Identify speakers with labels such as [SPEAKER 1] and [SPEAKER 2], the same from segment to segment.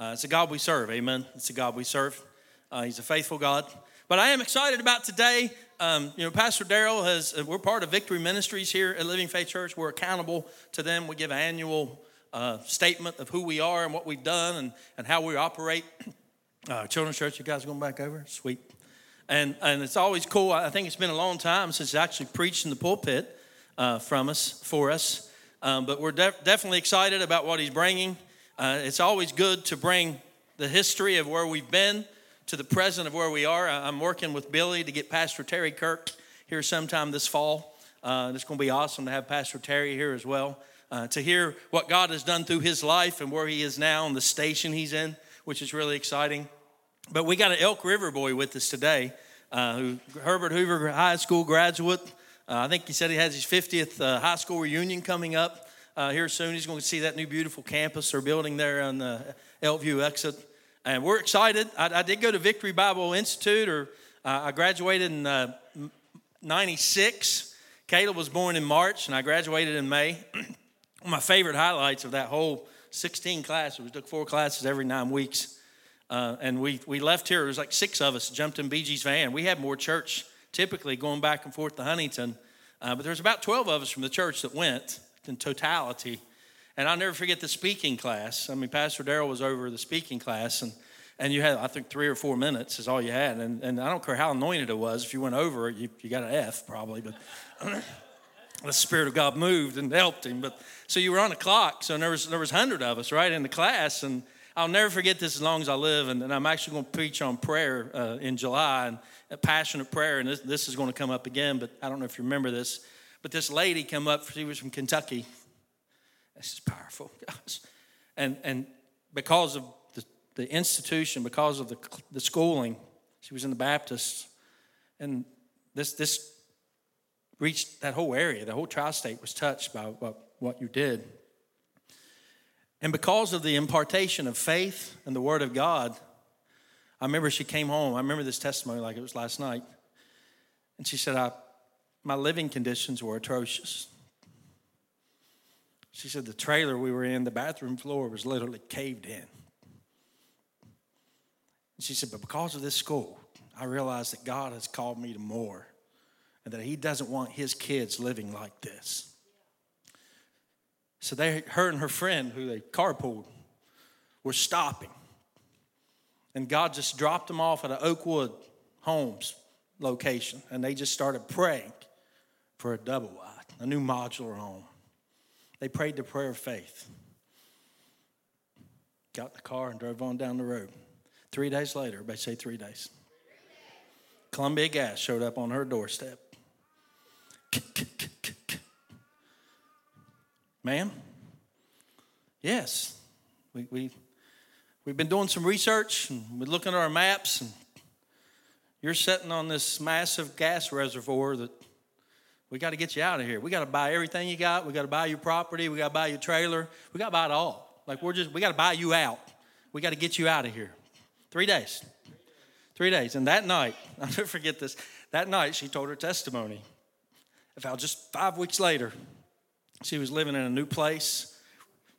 [SPEAKER 1] Uh, it's a God we serve, amen. It's a God we serve. Uh, he's a faithful God. But I am excited about today. Um, you know, Pastor Darrell has, uh, we're part of Victory Ministries here at Living Faith Church. We're accountable to them. We give an annual uh, statement of who we are and what we've done and, and how we operate. Uh, Children's Church, you guys going back over? Sweet. And, and it's always cool. I think it's been a long time since he actually preached in the pulpit uh, from us, for us. Um, but we're def- definitely excited about what he's bringing. Uh, it's always good to bring the history of where we've been to the present of where we are. I'm working with Billy to get Pastor Terry Kirk here sometime this fall. Uh, it's going to be awesome to have Pastor Terry here as well. Uh, to hear what God has done through his life and where he is now and the station he's in, which is really exciting. But we got an Elk River boy with us today, uh, who Herbert Hoover High School graduate. Uh, I think he said he has his 50th uh, high school reunion coming up uh, here soon. He's going to see that new beautiful campus they're building there on the Elkview exit. And we're excited. I, I did go to Victory Bible Institute, or uh, I graduated in uh, 96. Caleb was born in March, and I graduated in May. One of my favorite highlights of that whole 16 classes, we took four classes every nine weeks. Uh, and we, we left here, there was like six of us jumped in BG's van. We had more church typically going back and forth to Huntington. Uh, but there was about 12 of us from the church that went in totality. And I'll never forget the speaking class. I mean, Pastor Darrell was over the speaking class, and, and you had, I think, three or four minutes is all you had. And, and I don't care how anointed it was. If you went over it, you, you got an F probably. But the Spirit of God moved and helped him. But so you were on the clock. So there was, there was 100 of us, right, in the class. And I'll never forget this as long as I live. And, and I'm actually going to preach on prayer uh, in July and a passionate prayer. And this, this is going to come up again, but I don't know if you remember this. But this lady came up, she was from Kentucky. This is powerful, guys. And, and because of the, the institution, because of the, the schooling, she was in the Baptist. And this, this reached that whole area. The whole tri state was touched by what, what you did. And because of the impartation of faith and the Word of God, I remember she came home. I remember this testimony like it was last night. And she said, I, My living conditions were atrocious. She said, The trailer we were in, the bathroom floor was literally caved in. And she said, But because of this school, I realized that God has called me to more and that He doesn't want His kids living like this. So they, her and her friend, who they carpooled, were stopping. And God just dropped them off at an Oakwood Homes location, and they just started praying for a double wide, a new modular home. They prayed the prayer of faith. Got the car and drove on down the road. Three days later, everybody say three days. Columbia Gas showed up on her doorstep. Ma'am? Yes. We, we, we've been doing some research and we're looking at our maps, and you're sitting on this massive gas reservoir that we got to get you out of here. We got to buy everything you got. We got to buy your property. We got to buy your trailer. We got to buy it all. Like we're just, we got to buy you out. We got to get you out of here. Three days. Three days. And that night, I'll never forget this. That night, she told her testimony. About just five weeks later, she was living in a new place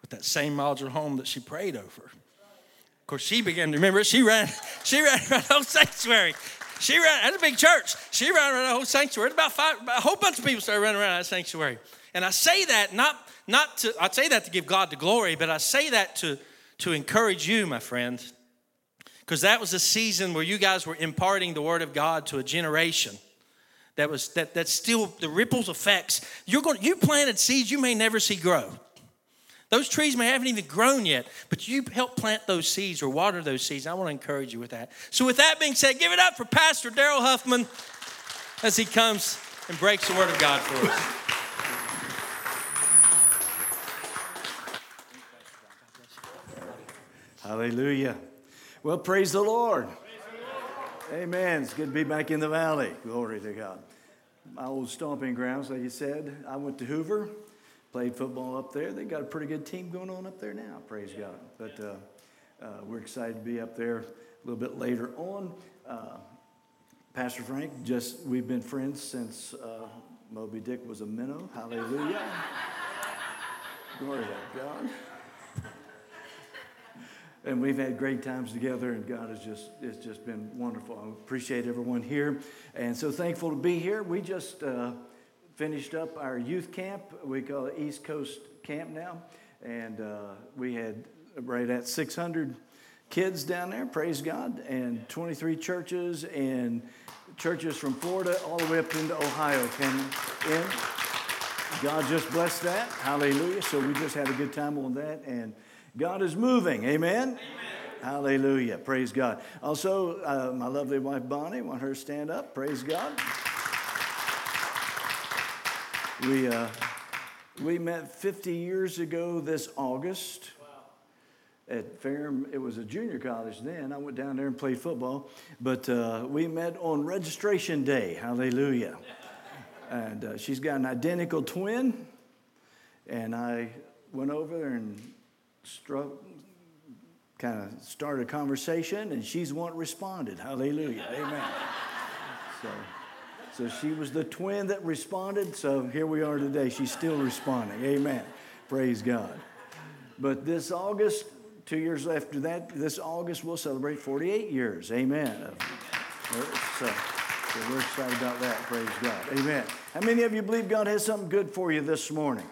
[SPEAKER 1] with that same modular home that she prayed over. Of course, she began to remember. It. She ran, she ran around the sanctuary. She ran. That's a big church. She ran around the whole sanctuary. About five, a whole bunch of people started running around that sanctuary. And I say that not not to. I say that to give God the glory, but I say that to to encourage you, my friend, because that was a season where you guys were imparting the word of God to a generation that was that that's still the ripples effects. You're going you planted seeds you may never see grow. Those trees may haven't even grown yet, but you help plant those seeds or water those seeds. I want to encourage you with that. So, with that being said, give it up for Pastor Darrell Huffman as he comes and breaks the word of God for us.
[SPEAKER 2] Hallelujah. Well, praise the Lord. Amen. It's good to be back in the valley. Glory to God. My old stomping grounds, like you said. I went to Hoover, played football up there. They got a pretty good team going on up there now, praise God. But uh, uh, we're excited to be up there a little bit later on. Uh, Pastor Frank, just we've been friends since uh, Moby Dick was a minnow. Hallelujah. Glory to God. and we've had great times together, and God has just it's just been wonderful. I appreciate everyone here, and so thankful to be here. We just uh, finished up our youth camp. We call it East Coast Camp now, and uh, we had right at 600 kids down there. Praise God, and 23 churches and churches from Florida all the way up into Ohio came in. God just blessed that. Hallelujah. So we just had a good time on that, and God is moving. Amen. Amen. Hallelujah. Praise God. Also, uh, my lovely wife Bonnie, want her to stand up. Praise God. We, uh, we met 50 years ago this August at Ferrum. It was a junior college then. I went down there and played football. But uh, we met on registration day. Hallelujah. and uh, she's got an identical twin. And I went over there and struck, kind of started a conversation, and she's one responded. Hallelujah. Amen. so, so she was the twin that responded. So here we are today. She's still responding. Amen. Praise God. But this August, two years after that, this August, we'll celebrate 48 years. Amen. So, so we're excited about that. Praise God. Amen. How many of you believe God has something good for you this morning?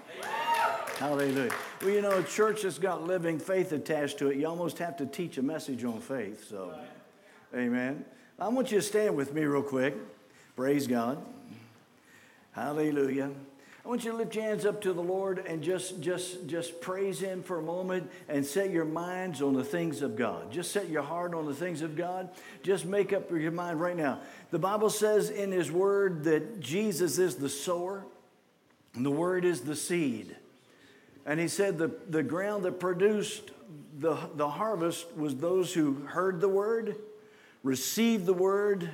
[SPEAKER 2] Hallelujah. Well, you know, a church that's got living faith attached to it, you almost have to teach a message on faith. So, amen. I want you to stand with me real quick. Praise God. Hallelujah. I want you to lift your hands up to the Lord and just, just, just praise Him for a moment and set your minds on the things of God. Just set your heart on the things of God. Just make up your mind right now. The Bible says in His Word that Jesus is the sower, and the Word is the seed. And He said the, the ground that produced the, the harvest was those who heard the Word, received the Word,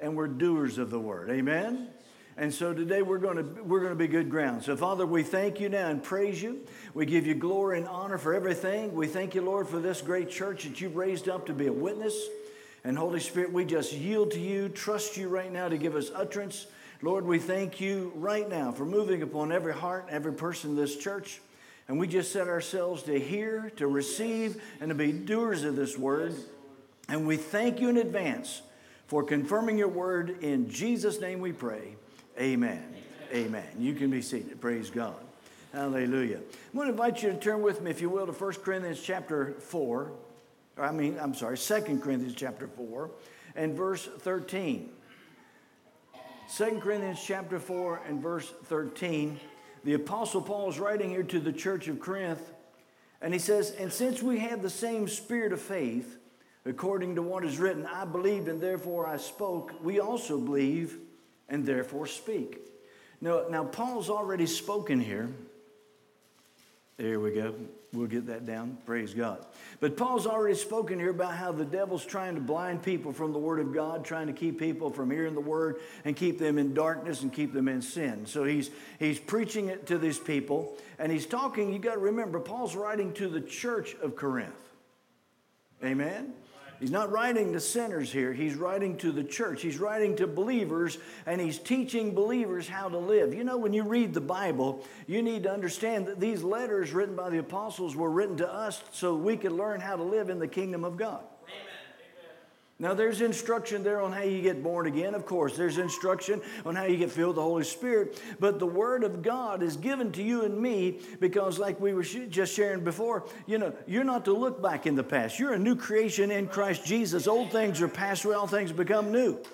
[SPEAKER 2] and we're doers of the Word. Amen? And so today we're going to we're going to be good ground. So Father, we thank you now and praise you. We give you glory and honor for everything. We thank you, Lord, for this great church that you've raised up to be a witness. And Holy Spirit, we just yield to you, trust you right now to give us utterance. Lord, we thank you right now for moving upon every heart, every person in this church. And we just set ourselves to hear, to receive, and to be doers of this word. And we thank you in advance for confirming your word. In Jesus' name we pray. Amen. Amen. Amen. You can be seated. Praise God. Hallelujah. I'm going to invite you to turn with me, if you will, to 1 Corinthians chapter 4. Or I mean, I'm sorry, 2 Corinthians chapter 4 and verse 13. 2 Corinthians chapter 4 and verse 13. The Apostle Paul is writing here to the church of Corinth, and he says, And since we have the same spirit of faith, according to what is written, I believed and therefore I spoke, we also believe and therefore speak. Now, now Paul's already spoken here. There we go. We'll get that down. Praise God. But Paul's already spoken here about how the devil's trying to blind people from the Word of God, trying to keep people from hearing the Word and keep them in darkness and keep them in sin. So he's, he's preaching it to these people, and he's talking, you got to remember, Paul's writing to the church of Corinth. Amen? He's not writing to sinners here. He's writing to the church. He's writing to believers and he's teaching believers how to live. You know, when you read the Bible, you need to understand that these letters written by the apostles were written to us so we could learn how to live in the kingdom of God. Now, there's instruction there on how you get born again, of course. There's instruction on how you get filled with the Holy Spirit. But the Word of God is given to you and me because, like we were just sharing before, you know, you're not to look back in the past. You're a new creation in Christ Jesus. Old things are passed away, all things become new. Amen.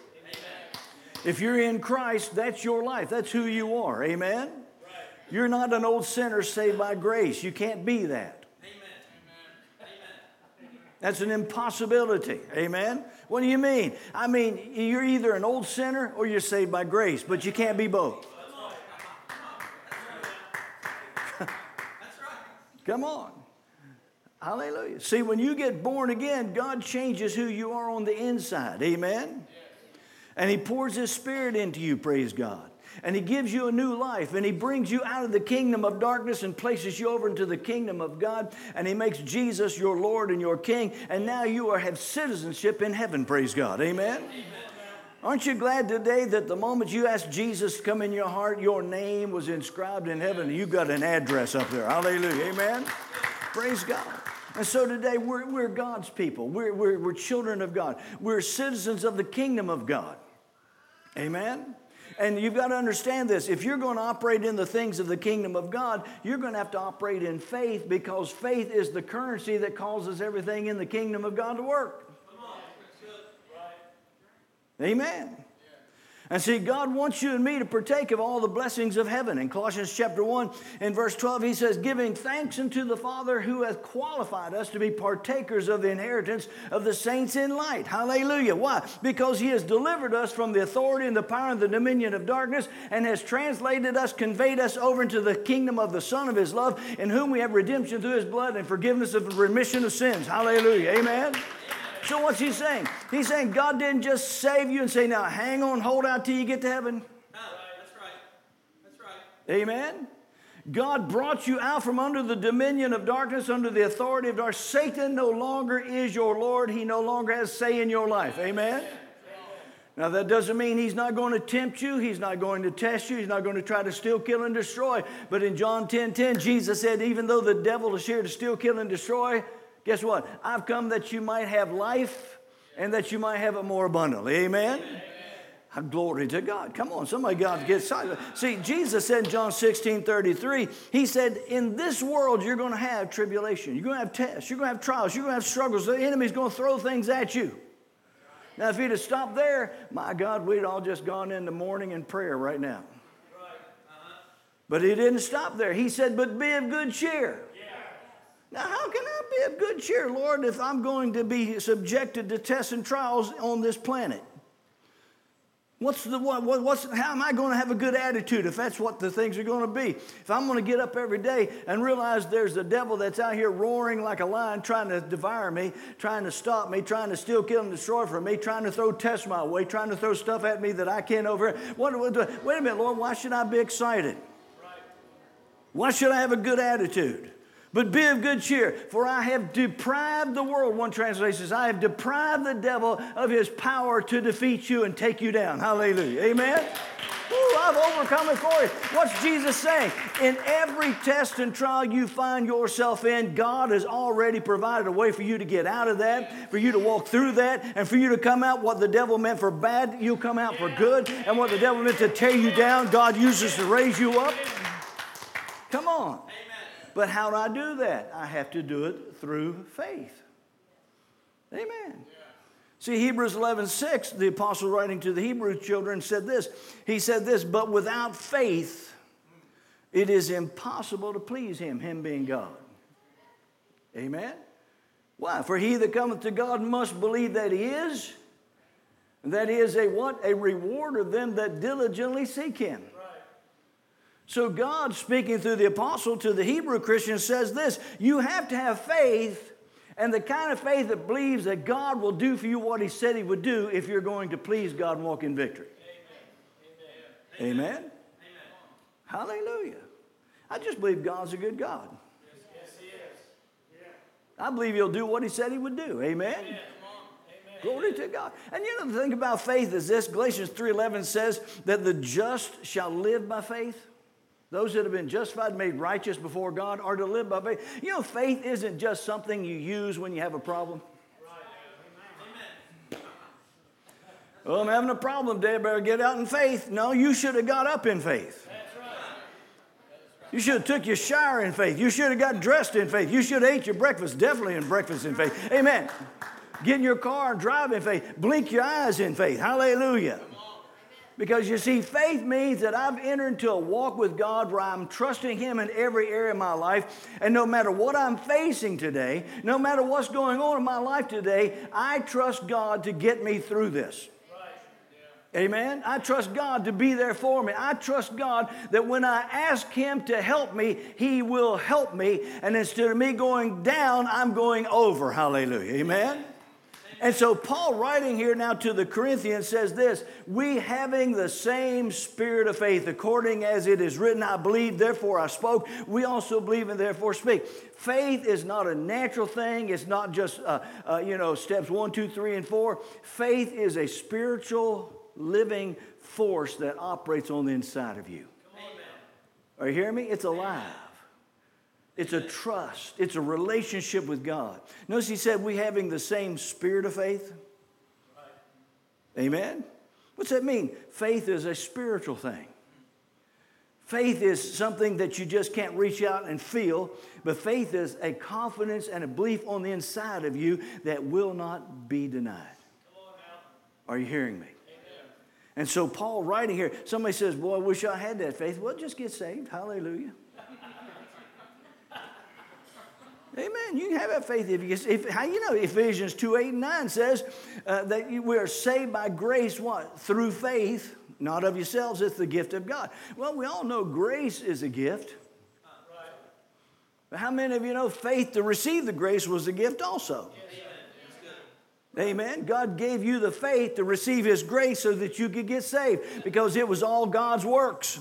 [SPEAKER 2] If you're in Christ, that's your life. That's who you are. Amen? Right. You're not an old sinner saved by grace. You can't be that. That's an impossibility. Amen? What do you mean? I mean, you're either an old sinner or you're saved by grace, but you can't be both. Come on. Hallelujah. See, when you get born again, God changes who you are on the inside. Amen? And He pours His Spirit into you, praise God and He gives you a new life, and He brings you out of the kingdom of darkness and places you over into the kingdom of God, and He makes Jesus your Lord and your King, and now you are, have citizenship in heaven, praise God. Amen? Amen. Aren't you glad today that the moment you asked Jesus to come in your heart, your name was inscribed in heaven and you got an address up there? Hallelujah. Amen. Praise God. And so today we're, we're God's people. We're, we're, we're children of God. We're citizens of the kingdom of God. Amen? And you've got to understand this. If you're going to operate in the things of the kingdom of God, you're going to have to operate in faith because faith is the currency that causes everything in the kingdom of God to work. Amen. And see, God wants you and me to partake of all the blessings of heaven. In Colossians chapter 1 and verse 12, he says, Giving thanks unto the Father who hath qualified us to be partakers of the inheritance of the saints in light. Hallelujah. Why? Because he has delivered us from the authority and the power and the dominion of darkness and has translated us, conveyed us over into the kingdom of the Son of his love, in whom we have redemption through his blood and forgiveness of remission of sins. Hallelujah. Amen. So what's he saying? He's saying God didn't just save you and say, now hang on, hold out till you get to heaven.
[SPEAKER 1] That's right. That's right.
[SPEAKER 2] Amen. God brought you out from under the dominion of darkness, under the authority of darkness. Satan no longer is your Lord. He no longer has say in your life. Amen. Now, that doesn't mean he's not going to tempt you. He's not going to test you. He's not going to try to steal, kill, and destroy. But in John 10 10, Jesus said, even though the devil is here to steal, kill, and destroy, Guess what? I've come that you might have life and that you might have it more abundantly. Amen? Amen. Ah, glory to God. Come on, somebody got to get excited. See, Jesus said in John 16 33, He said, In this world, you're going to have tribulation. You're going to have tests. You're going to have trials. You're going to have struggles. The enemy's going to throw things at you. Now, if he'd have stopped there, my God, we'd all just gone into mourning and prayer right now. Uh-huh. But he didn't stop there. He said, But be of good cheer. Now, how can I be of good cheer, Lord, if I'm going to be subjected to tests and trials on this planet? What's the what, what's how am I going to have a good attitude if that's what the things are going to be? If I'm going to get up every day and realize there's a devil that's out here roaring like a lion trying to devour me, trying to stop me, trying to steal, kill, and destroy from me, trying to throw tests my way, trying to throw stuff at me that I can't over. What, what, wait a minute, Lord, why should I be excited? Why should I have a good attitude? But be of good cheer, for I have deprived the world, one translation says, I have deprived the devil of his power to defeat you and take you down. Hallelujah. Amen? Ooh, I've overcome it for you. What's Jesus saying? In every test and trial you find yourself in, God has already provided a way for you to get out of that, for you to walk through that, and for you to come out what the devil meant for bad, you'll come out for good, and what the devil meant to tear you down, God uses to raise you up. Come on. But how do I do that? I have to do it through faith. Amen. See, Hebrews 11 6, the apostle writing to the Hebrew children said this. He said this, but without faith, it is impossible to please him, him being God. Amen. Why? For he that cometh to God must believe that he is, that he is a what? A reward of them that diligently seek him. So, God, speaking through the apostle to the Hebrew Christians, says this You have to have faith, and the kind of faith that believes that God will do for you what He said He would do if you're going to please God and walk in victory. Amen. Amen. Amen. Hallelujah. I just believe God's a good God. Yes, He is. Yeah. I believe He'll do what He said He would do. Amen. Amen. Glory to God. And you know the thing about faith is this Galatians 3:11 says that the just shall live by faith. Those that have been justified, made righteous before God, are to live by faith. You know, faith isn't just something you use when you have a problem. Oh, I'm having a problem, Dad. Better get out in faith. No, you should have got up in faith. You should have took your shower in faith. You should have got dressed in faith. You should have ate your breakfast, definitely in breakfast in faith. Amen. Get in your car and drive in faith. Blink your eyes in faith. Hallelujah. Because you see, faith means that I've entered into a walk with God where I'm trusting Him in every area of my life. And no matter what I'm facing today, no matter what's going on in my life today, I trust God to get me through this. Amen. I trust God to be there for me. I trust God that when I ask Him to help me, He will help me. And instead of me going down, I'm going over. Hallelujah. Amen. And so, Paul, writing here now to the Corinthians, says this We having the same spirit of faith, according as it is written, I believe, therefore I spoke. We also believe and therefore speak. Faith is not a natural thing, it's not just, uh, uh, you know, steps one, two, three, and four. Faith is a spiritual, living force that operates on the inside of you. Amen. Are you hearing me? It's alive. It's a trust. It's a relationship with God. Notice he said we having the same spirit of faith. Amen. What's that mean? Faith is a spiritual thing. Faith is something that you just can't reach out and feel, but faith is a confidence and a belief on the inside of you that will not be denied. Are you hearing me? And so, Paul writing here, somebody says, Boy, I wish I had that faith. Well, just get saved. Hallelujah. Amen. You can have that faith if you if how you know Ephesians 2, 8, and 9 says uh, that you, we are saved by grace, what? Through faith, not of yourselves, it's the gift of God. Well, we all know grace is a gift. But how many of you know faith to receive the grace was a gift also? Amen. God gave you the faith to receive His grace so that you could get saved because it was all God's works.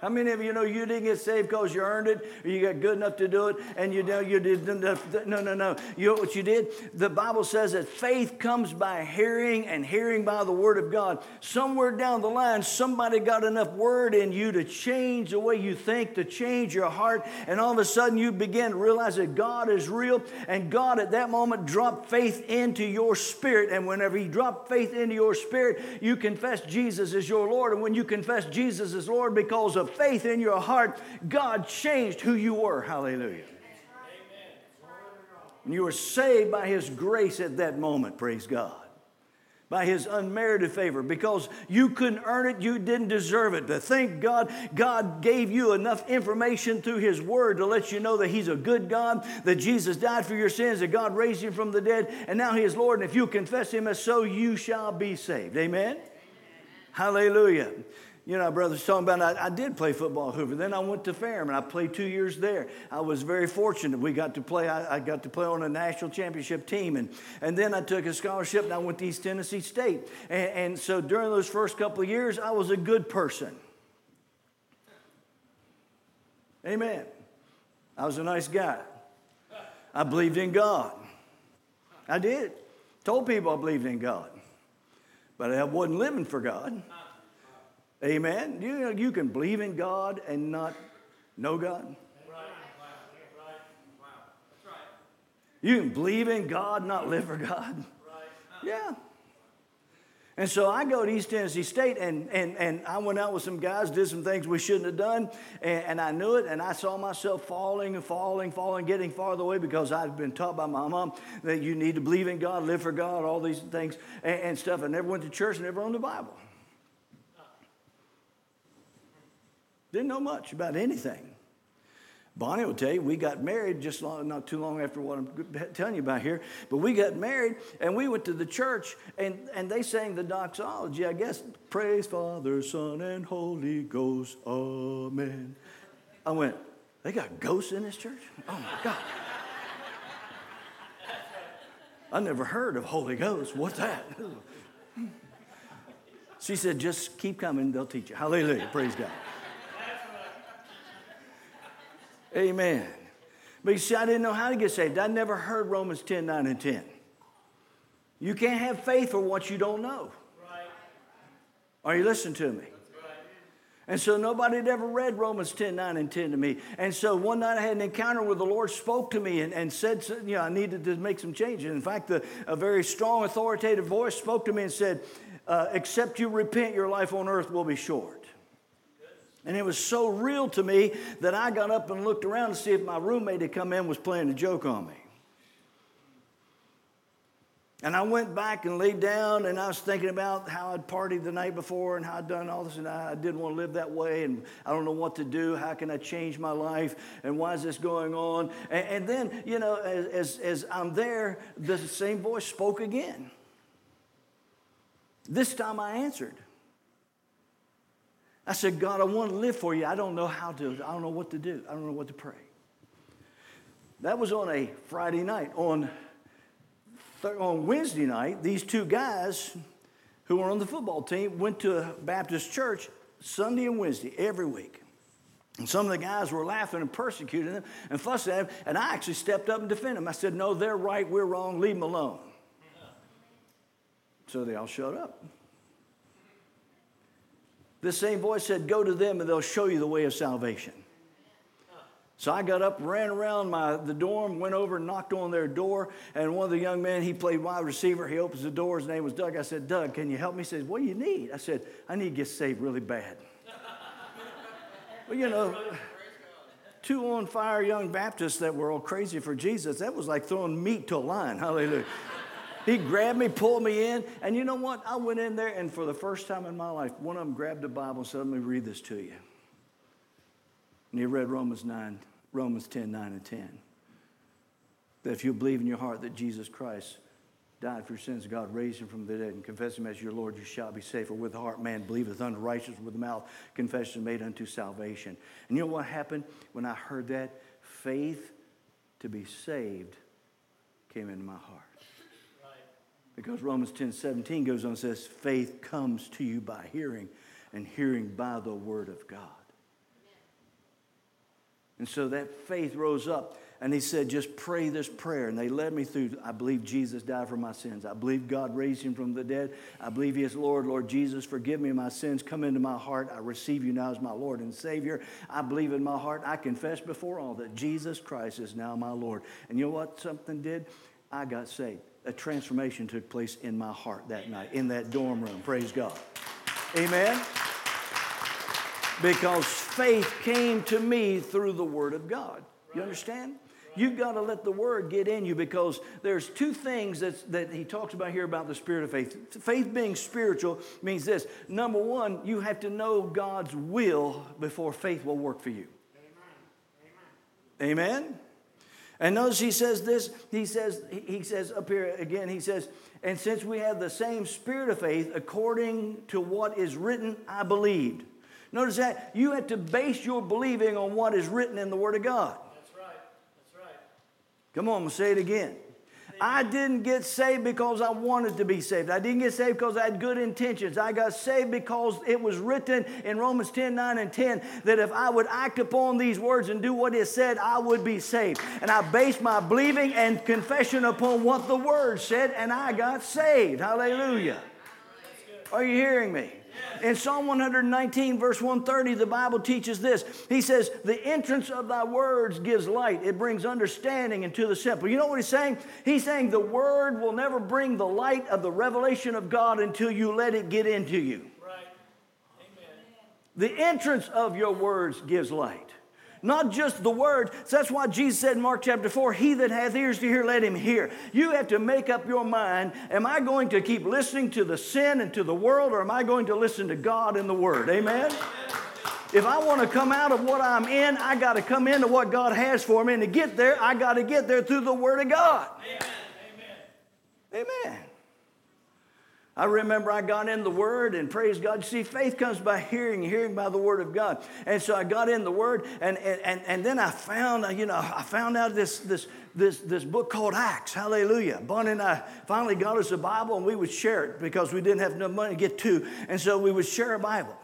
[SPEAKER 2] How many of you know you didn't get saved because you earned it or you got good enough to do it and you know you did? No, no, no. You know what you did? The Bible says that faith comes by hearing and hearing by the word of God. Somewhere down the line, somebody got enough word in you to change the way you think, to change your heart, and all of a sudden you begin to realize that God is real and God at that moment dropped faith into your spirit. And whenever He dropped faith into your spirit, you confess Jesus as your Lord. And when you confess Jesus as Lord because of faith in your heart, God changed who you were. Hallelujah. And you were saved by His grace at that moment, praise God. By his unmerited favor, because you couldn't earn it, you didn't deserve it. But thank God, God gave you enough information through his word to let you know that he's a good God, that Jesus died for your sins, that God raised him from the dead, and now he is Lord. And if you confess him as so, you shall be saved. Amen? Amen. Hallelujah you know, brother's talking about, I, I, did play football at Hoover. Then I went to Ferrum and I played two years there. I was very fortunate. We got to play, I, I, got to play on a national championship team. And, and then I took a scholarship and I went to East Tennessee State. And, and so during those first couple of years, I was a good person. Amen. I was a nice guy. I believed in God. I did. Told people I believed in God. But I wasn't living for God. Amen. You know, you can believe in God and not know God. You can believe in God, not live for God. Yeah. And so I go to East Tennessee State, and, and, and I went out with some guys, did some things we shouldn't have done, and, and I knew it, and I saw myself falling and falling, falling, getting farther away because I'd been taught by my mom that you need to believe in God, live for God, all these things and, and stuff. I never went to church, never owned the Bible. Didn't know much about anything. Bonnie will tell you, we got married just long, not too long after what I'm telling you about here, but we got married and we went to the church and, and they sang the doxology, I guess, praise Father, Son, and Holy Ghost, Amen. I went, they got ghosts in this church? Oh my God. I never heard of Holy Ghost. What's that? She said, just keep coming, they'll teach you. Hallelujah. Praise God. Amen. But you see, I didn't know how to get saved. I never heard Romans 10, 9, and 10. You can't have faith for what you don't know. Right. Are you listening to me? And so nobody had ever read Romans 10, 9, and 10 to me. And so one night I had an encounter where the Lord spoke to me and, and said, you know, I needed to make some changes. In fact, the, a very strong, authoritative voice spoke to me and said, uh, Except you repent, your life on earth will be short. And it was so real to me that I got up and looked around to see if my roommate had come in was playing a joke on me. And I went back and laid down, and I was thinking about how I'd partied the night before and how I'd done all this, and I didn't want to live that way, and I don't know what to do. How can I change my life? And why is this going on? And, and then, you know, as, as, as I'm there, the same voice spoke again. This time I answered. I said, God, I want to live for you. I don't know how to, I don't know what to do. I don't know what to pray. That was on a Friday night. On, on Wednesday night, these two guys who were on the football team went to a Baptist church Sunday and Wednesday every week. And some of the guys were laughing and persecuting them and fussing at them. And I actually stepped up and defended them. I said, No, they're right, we're wrong, leave them alone. So they all shut up. This same voice said, Go to them and they'll show you the way of salvation. So I got up, ran around my, the dorm, went over knocked on their door. And one of the young men, he played wide receiver. He opens the door. His name was Doug. I said, Doug, can you help me? He says, What do you need? I said, I need to get saved really bad. well, you know, two on fire young Baptists that were all crazy for Jesus, that was like throwing meat to a lion. Hallelujah. He grabbed me, pulled me in. And you know what? I went in there, and for the first time in my life, one of them grabbed a Bible and said, Let me read this to you. And he read Romans 9, Romans 10, 9 and 10. That if you believe in your heart that Jesus Christ died for your sins, God raised him from the dead, and confess him as your Lord, you shall be saved. For with the heart man believeth unto righteousness, with the mouth confession is made unto salvation. And you know what happened when I heard that? Faith to be saved came into my heart. Because Romans 10 17 goes on and says, faith comes to you by hearing, and hearing by the word of God. And so that faith rose up. And he said, just pray this prayer. And they led me through, I believe Jesus died for my sins. I believe God raised him from the dead. I believe he is Lord. Lord Jesus, forgive me my sins. Come into my heart. I receive you now as my Lord and Savior. I believe in my heart. I confess before all that Jesus Christ is now my Lord. And you know what something did? I got saved. A transformation took place in my heart that night, in that dorm room. Praise God. Amen because faith came to me through the Word of God. You understand? You've got to let the Word get in you because there's two things that, that he talks about here about the spirit of faith. Faith being spiritual means this number one, you have to know God's will before faith will work for you. Amen? And notice he says this, he says, he says up here again, he says, and since we have the same spirit of faith, according to what is written, I believed. Notice that you have to base your believing on what is written in the Word of God.
[SPEAKER 1] That's right. That's right.
[SPEAKER 2] Come on, I'm to say it again. I didn't get saved because I wanted to be saved. I didn't get saved because I had good intentions. I got saved because it was written in Romans 10 9 and 10 that if I would act upon these words and do what it said, I would be saved. And I based my believing and confession upon what the word said, and I got saved. Hallelujah. Are you hearing me? In Psalm 119, verse 130, the Bible teaches this. He says, The entrance of thy words gives light, it brings understanding into the simple. You know what he's saying? He's saying the word will never bring the light of the revelation of God until you let it get into you.
[SPEAKER 1] Right. Amen.
[SPEAKER 2] The entrance of your words gives light not just the word. So that's why Jesus said in Mark chapter 4 He that hath ears to hear, let him hear. You have to make up your mind Am I going to keep listening to the sin and to the world, or am I going to listen to God and the word? Amen? If I want to come out of what I'm in, I got to come into what God has for me. And to get there, I got to get there through the Word of God. Amen. Amen. I remember I got in the Word and praise God. See, faith comes by hearing, hearing by the Word of God. And so I got in the Word, and, and, and then I found, you know, I found out this, this, this, this book called Acts. Hallelujah. Bonnie and I finally got us a Bible, and we would share it because we didn't have enough money to get two. And so we would share a Bible.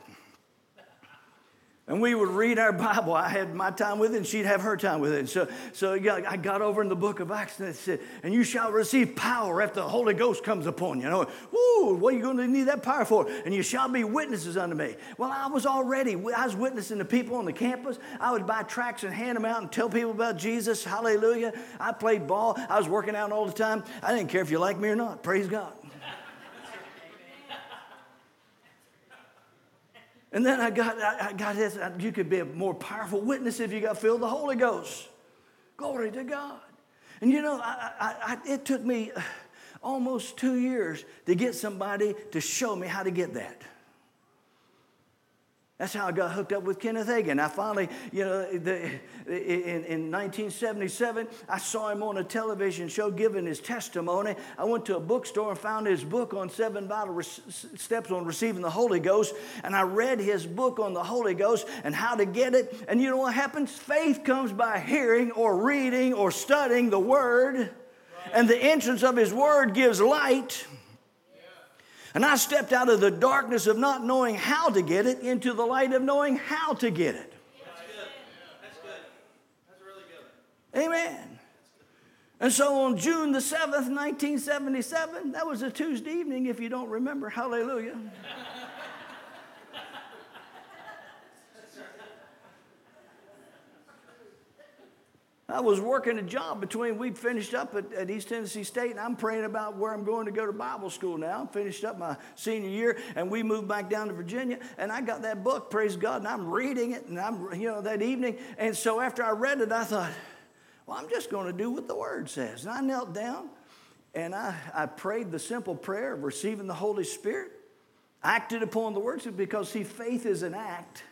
[SPEAKER 2] And we would read our Bible. I had my time with it, and she'd have her time with it. So, so I got over in the book of Acts, and it said, And you shall receive power after the Holy Ghost comes upon you. know, woo, what are you going to need that power for? And you shall be witnesses unto me. Well, I was already, I was witnessing the people on the campus. I would buy tracts and hand them out and tell people about Jesus. Hallelujah. I played ball. I was working out all the time. I didn't care if you like me or not. Praise God. And then I got, I got this. Uh, you could be a more powerful witness if you got filled the Holy Ghost. Glory to God. And you know, I, I, it took me uh, almost two years to get somebody to show me how to get that. That's how I got hooked up with Kenneth Hagin. I finally, you know, the, in, in 1977, I saw him on a television show giving his testimony. I went to a bookstore and found his book on seven vital steps on receiving the Holy Ghost. And I read his book on the Holy Ghost and how to get it. And you know what happens? Faith comes by hearing or reading or studying the Word. And the entrance of his Word gives light. And I stepped out of the darkness of not knowing how to get it into the light of knowing how to get it.
[SPEAKER 1] That's good. That's good. That's really good.
[SPEAKER 2] Amen. And so on June the 7th, 1977, that was a Tuesday evening, if you don't remember. Hallelujah. I was working a job between, we finished up at, at, East Tennessee State, and I'm praying about where I'm going to go to Bible school now. I finished up my senior year, and we moved back down to Virginia, and I got that book, praise God, and I'm reading it, and I'm, you know, that evening. And so after I read it, I thought, well, I'm just going to do what the Word says. And I knelt down, and I, I prayed the simple prayer of receiving the Holy Spirit, acted upon the words, because, see, faith is an act.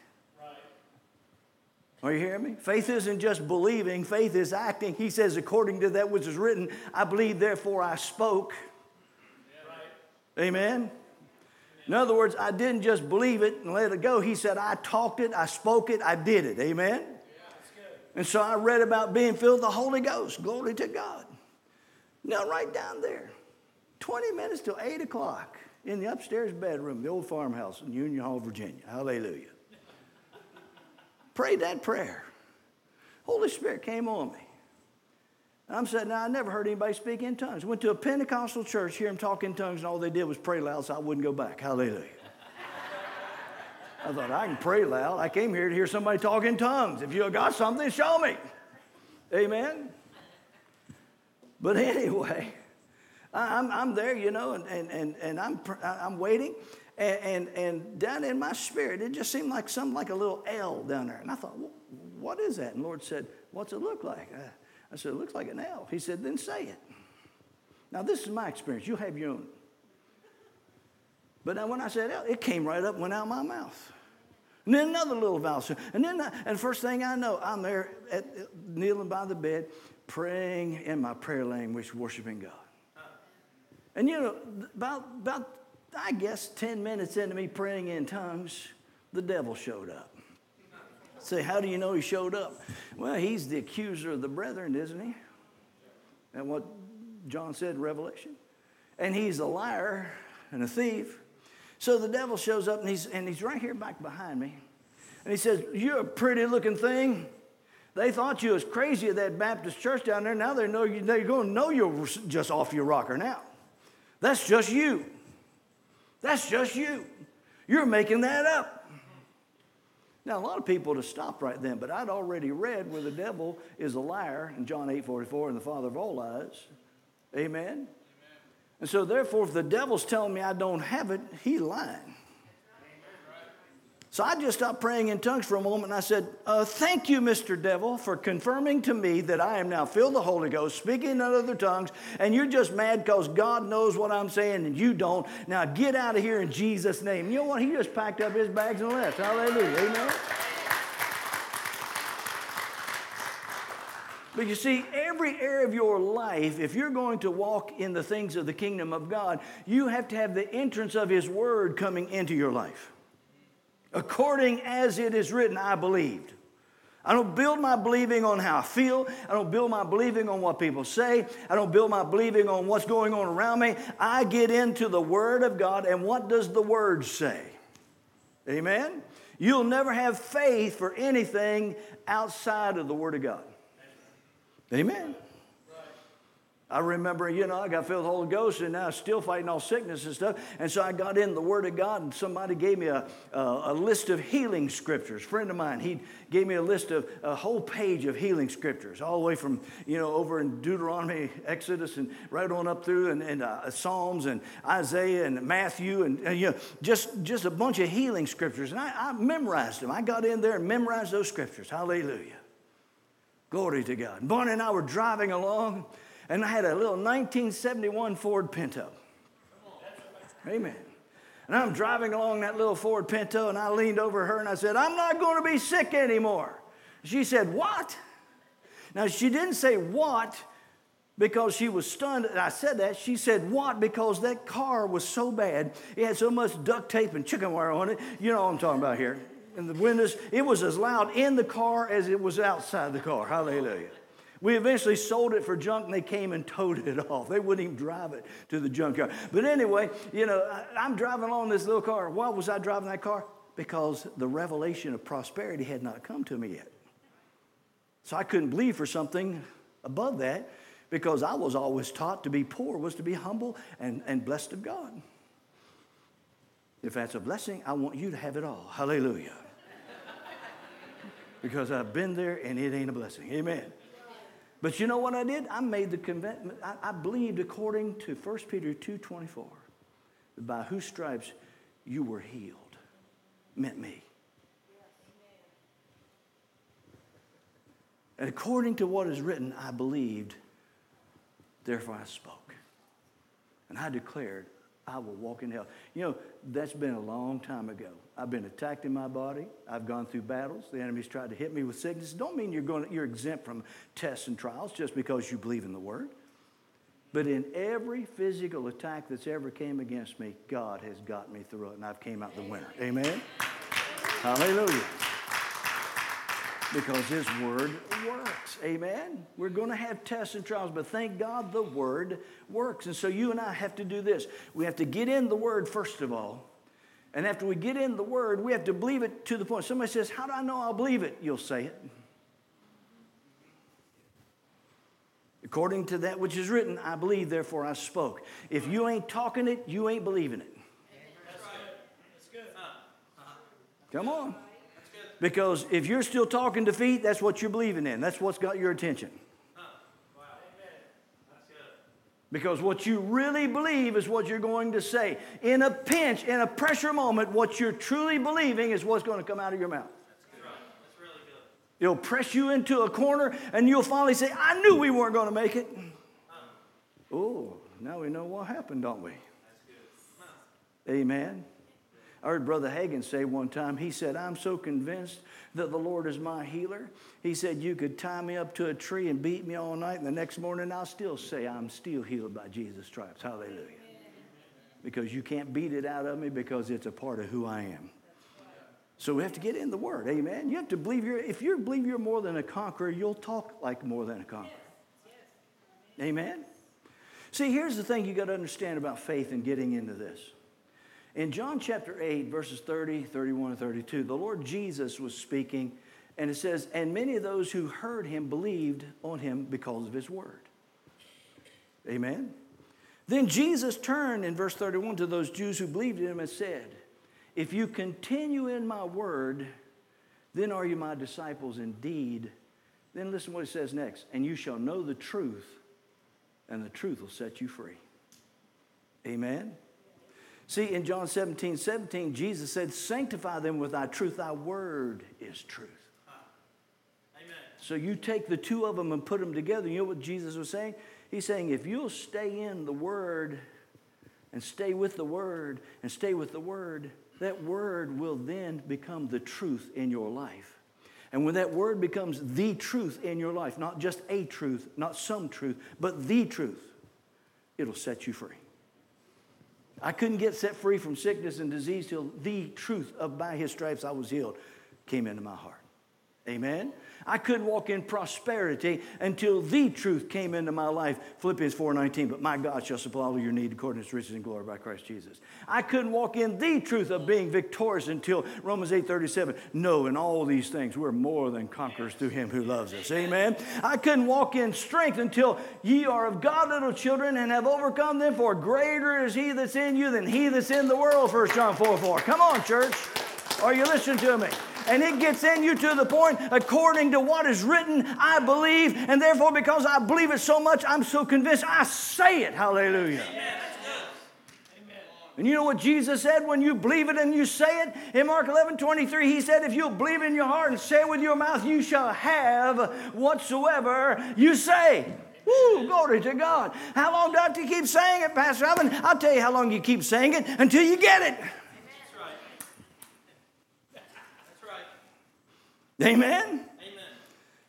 [SPEAKER 2] Are you hearing me? Faith isn't just believing, faith is acting. He says, according to that which is written, I believe, therefore I spoke. Yeah, right. Amen? In other words, I didn't just believe it and let it go. He said, I talked it, I spoke it, I did it. Amen? Yeah, and so I read about being filled with the Holy Ghost. Glory to God. Now, right down there, 20 minutes till 8 o'clock in the upstairs bedroom, the old farmhouse in Union Hall, Virginia. Hallelujah prayed that prayer. Holy Spirit came on me. I'm saying, now I never heard anybody speak in tongues. Went to a Pentecostal church, hear them talk in tongues, and all they did was pray loud, so I wouldn't go back. Hallelujah. I thought, I can pray loud. I came here to hear somebody talk in tongues. If you got something, show me. Amen. But anyway, I'm, I'm there, you know, and, and, and, and I'm, I'm waiting. And, and, and, down in my spirit, it just seemed like something like a little L down there. And I thought, what is that? And Lord said, what's it look like? I, I said, it looks like an L. He said, then say it. Now, this is my experience. You have your own. But now when I said L, it came right up, went out my mouth. And then another little vowel. And then, and first thing I know, I'm there at, kneeling by the bed, praying in my prayer language, worshiping God. And you know, about, about I guess 10 minutes into me praying in tongues, the devil showed up. Say, how do you know he showed up? Well, he's the accuser of the brethren, isn't he? And what John said in Revelation. And he's a liar and a thief. So the devil shows up and he's, and he's right here back behind me. And he says, You're a pretty looking thing. They thought you was crazy at that Baptist church down there. Now they know you, they're going to know you're just off your rocker now. That's just you. That's just you. You're making that up. Now, a lot of people to stop right then, but I'd already read where the devil is a liar in John 8 44 and the father of all lies. Amen? Amen. And so, therefore, if the devil's telling me I don't have it, he's lying. So I just stopped praying in tongues for a moment and I said, uh, Thank you, Mr. Devil, for confirming to me that I am now filled the Holy Ghost, speaking in other tongues, and you're just mad because God knows what I'm saying and you don't. Now get out of here in Jesus' name. You know what? He just packed up his bags and left. Hallelujah. Amen. But you see, every area of your life, if you're going to walk in the things of the kingdom of God, you have to have the entrance of His Word coming into your life according as it is written, I believed. I don't build my believing on how I feel. I don't build my believing on what people say. I don't build my believing on what's going on around me. I get into the Word of God, and what does the Word say? Amen? You'll never have faith for anything outside of the Word of God. Amen. I remember, you know, I got filled with the Holy Ghost and now I'm still fighting all sickness and stuff. And so I got in the Word of God and somebody gave me a, a, a list of healing scriptures. A friend of mine, he gave me a list of a whole page of healing scriptures, all the way from, you know, over in Deuteronomy, Exodus, and right on up through and, and uh, Psalms and Isaiah and Matthew and, and, you know, just, just a bunch of healing scriptures. And I, I memorized them. I got in there and memorized those scriptures. Hallelujah. Glory to God. Bonnie and I were driving along and I had a little 1971 Ford Pinto. Amen. And I'm driving along that little Ford Pinto, and I leaned over her and I said, I'm not going to be sick anymore. She said, What? Now, she didn't say what because she was stunned. that I said that. She said, What? Because that car was so bad. It had so much duct tape and chicken wire on it. You know what I'm talking about here. And the windows, it was as loud in the car as it was outside the car. Hallelujah. We eventually sold it for junk and they came and towed it off. They wouldn't even drive it to the junkyard. But anyway, you know, I'm driving along this little car. Why was I driving that car? Because the revelation of prosperity had not come to me yet. So I couldn't believe for something above that because I was always taught to be poor was to be humble and, and blessed of God. If that's a blessing, I want you to have it all. Hallelujah. because I've been there and it ain't a blessing. Amen. But you know what I did? I made the convincement. I, I believed according to 1 Peter 2.24, by whose stripes you were healed, meant me. And according to what is written, I believed, therefore I spoke. And I declared, I will walk in health. You know, that's been a long time ago. I've been attacked in my body. I've gone through battles. The enemy's tried to hit me with sickness. Don't mean you're, going to, you're exempt from tests and trials just because you believe in the word. But in every physical attack that's ever came against me, God has got me through it, and I've came out the winner. Amen? Hallelujah. Because His Word works. Amen? We're going to have tests and trials, but thank God the Word works. And so you and I have to do this. We have to get in the Word, first of all. And after we get in the Word, we have to believe it to the point. Somebody says, How do I know I'll believe it? You'll say it. According to that which is written, I believe, therefore I spoke. If you ain't talking it, you ain't believing it. That's good. Come on. Because if you're still talking defeat, that's what you're believing in. That's what's got your attention. Because what you really believe is what you're going to say. In a pinch, in a pressure moment, what you're truly believing is what's going to come out of your mouth. It'll press you into a corner, and you'll finally say, I knew we weren't going to make it. Oh, now we know what happened, don't we? Amen. I heard Brother Hagin say one time, he said, I'm so convinced that the Lord is my healer. He said, You could tie me up to a tree and beat me all night, and the next morning I'll still say, I'm still healed by Jesus' stripes. Hallelujah. Because you can't beat it out of me because it's a part of who I am. So we have to get in the Word. Amen. You have to believe you're, if you believe you're more than a conqueror, you'll talk like more than a conqueror. Amen. See, here's the thing you got to understand about faith and getting into this. In John chapter 8, verses 30, 31, and 32, the Lord Jesus was speaking, and it says, And many of those who heard him believed on him because of his word. Amen. Then Jesus turned in verse 31 to those Jews who believed in him and said, if you continue in my word, then are you my disciples indeed. Then listen what it says next. And you shall know the truth, and the truth will set you free. Amen. See, in John 17, 17, Jesus said, Sanctify them with thy truth. Thy word is truth. Amen. So you take the two of them and put them together. You know what Jesus was saying? He's saying, if you'll stay in the word and stay with the word and stay with the word, that word will then become the truth in your life. And when that word becomes the truth in your life, not just a truth, not some truth, but the truth, it'll set you free. I couldn't get set free from sickness and disease till the truth of by his stripes I was healed came into my heart. Amen. I couldn't walk in prosperity until the truth came into my life. Philippians 4:19, but my God shall supply all your need according to his riches and glory by Christ Jesus. I couldn't walk in the truth of being victorious until Romans 8:37. No, in all these things we're more than conquerors through him who loves us. Amen. I couldn't walk in strength until ye are of God little children and have overcome them, for greater is he that's in you than he that's in the world. 1 John 4 4. Come on, church. Are you listening to me? And it gets in you to the point, according to what is written, I believe, and therefore, because I believe it so much, I'm so convinced, I say it. Hallelujah. Amen. And you know what Jesus said when you believe it and you say it? In Mark 11 23, he said, If you'll believe in your heart and say with your mouth, you shall have whatsoever you say. Woo, glory to God. How long do I have to keep saying it, Pastor Alvin? I'll tell you how long you keep saying it until you get it. Amen? Amen.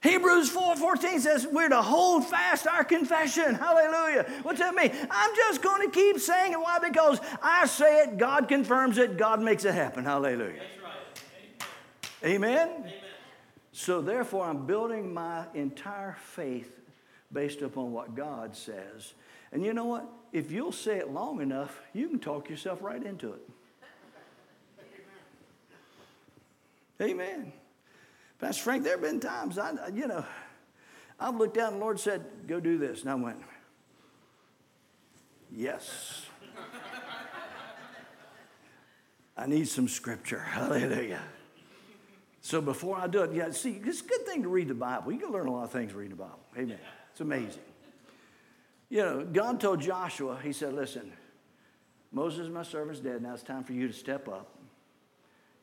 [SPEAKER 2] Hebrews 4 14 says we're to hold fast our confession. Hallelujah. What's that mean? I'm just going to keep saying it. Why? Because I say it, God confirms it, God makes it happen. Hallelujah. Right. Amen. Amen? Amen. So therefore, I'm building my entire faith based upon what God says. And you know what? If you'll say it long enough, you can talk yourself right into it. Amen. Pastor Frank, there have been times, I, you know, I've looked down and the Lord said, go do this. And I went, yes. I need some scripture. Hallelujah. So before I do it, yeah, see, it's a good thing to read the Bible. You can learn a lot of things reading the Bible. Amen. It's amazing. You know, God told Joshua, He said, Listen, Moses, my servant's dead. Now it's time for you to step up.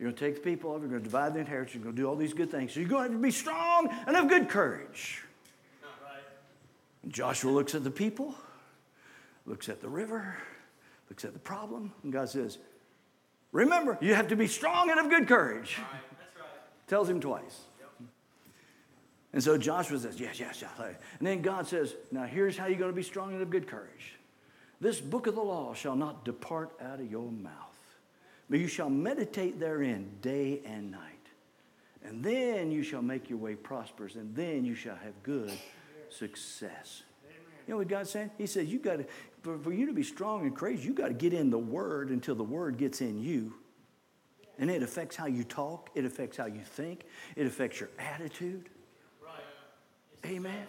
[SPEAKER 2] You're going to take the people over, you're going to divide the inheritance, you're going to do all these good things. So you're going to have to be strong and have good courage. And Joshua looks at the people, looks at the river, looks at the problem, and God says, Remember, you have to be strong and have good courage. Right. Right. Tells him twice. Yep. And so Joshua says, Yes, yes, yes. And then God says, Now here's how you're going to be strong and have good courage. This book of the law shall not depart out of your mouth, but you shall meditate therein day and night. And then you shall make your way prosperous, and then you shall have good success. You know what God's saying? He says, You got to, for, for you to be strong and crazy, you got to get in the Word until the Word gets in you. And it affects how you talk, it affects how you think, it affects your attitude. Right. Amen.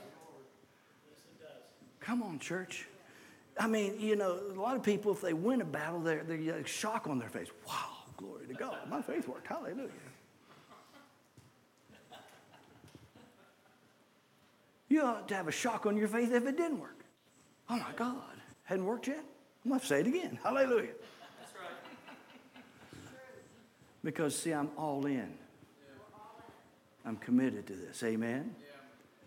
[SPEAKER 2] Yes, Come on, church. I mean, you know, a lot of people, if they win a battle, they're, they're shock on their face. Wow, glory to God. My faith worked. Hallelujah. You ought to have a shock on your faith if it didn't work. Oh my God, hadn't worked yet? I'm going to say it again. Hallelujah. That's right. Because, see, I'm all in. I'm committed to this. Amen.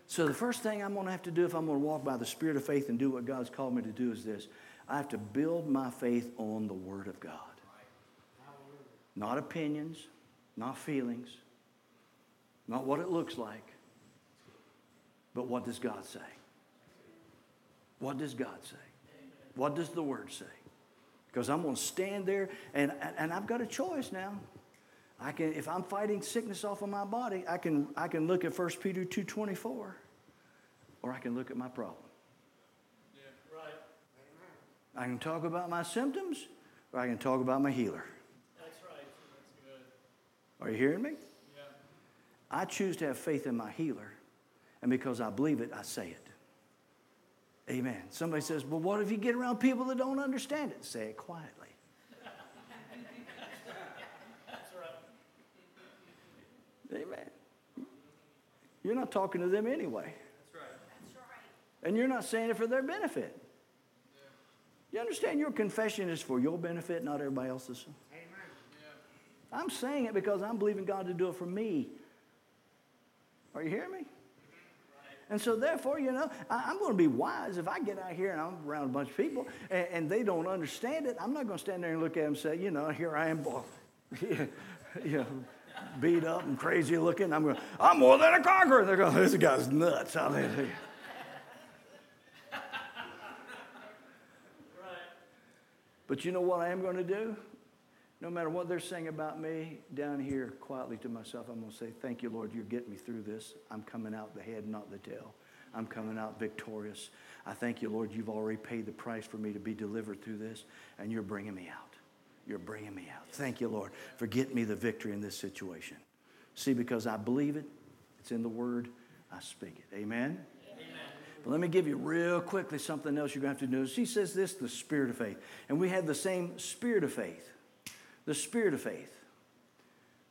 [SPEAKER 2] So, the first thing I'm going to have to do if I'm going to walk by the Spirit of faith and do what God's called me to do is this I have to build my faith on the Word of God. Not opinions, not feelings, not what it looks like, but what does God say? What does God say? What does the Word say? Because I'm going to stand there and, and I've got a choice now. I can, if I'm fighting sickness off of my body, I can, I can look at 1 Peter 2.24 or I can look at my problem. Yeah, right. I can talk about my symptoms or I can talk about my healer. That's right. That's good. Are you hearing me? Yeah. I choose to have faith in my healer and because I believe it, I say it. Amen. Somebody says, Well, what if you get around people that don't understand it? Say it quietly. Amen. You're not talking to them anyway. That's right. That's right. And you're not saying it for their benefit. Yeah. You understand your confession is for your benefit, not everybody else's? Amen. Yeah. I'm saying it because I'm believing God to do it for me. Are you hearing me? Mm-hmm. And so, therefore, you know, I, am going to be wise if I get out here and I'm around a bunch of people and, and, they don't understand it. I'm not going to stand there and look at them and say, you know, here I am, you know, beat up and crazy looking. I'm going, I'm more than a conqueror. They're going, this guy's nuts. Hallelujah. But you know what I am going to do? no matter what they're saying about me, down here quietly to myself, I'm going to say, Thank you, Lord, you're getting me through this. I'm coming out the head, not the tail. I'm coming out victorious. I thank you, Lord, you've already paid the price for me to be delivered through this, and you're bringing me out. You're bringing me out. Thank you, Lord, for getting me the victory in this situation. See, because I believe it, it's in the Word, I speak it. Amen? Amen. But let me give you real quickly something else you're going to have to do. She says this the spirit of faith. And we have the same spirit of faith the spirit of faith.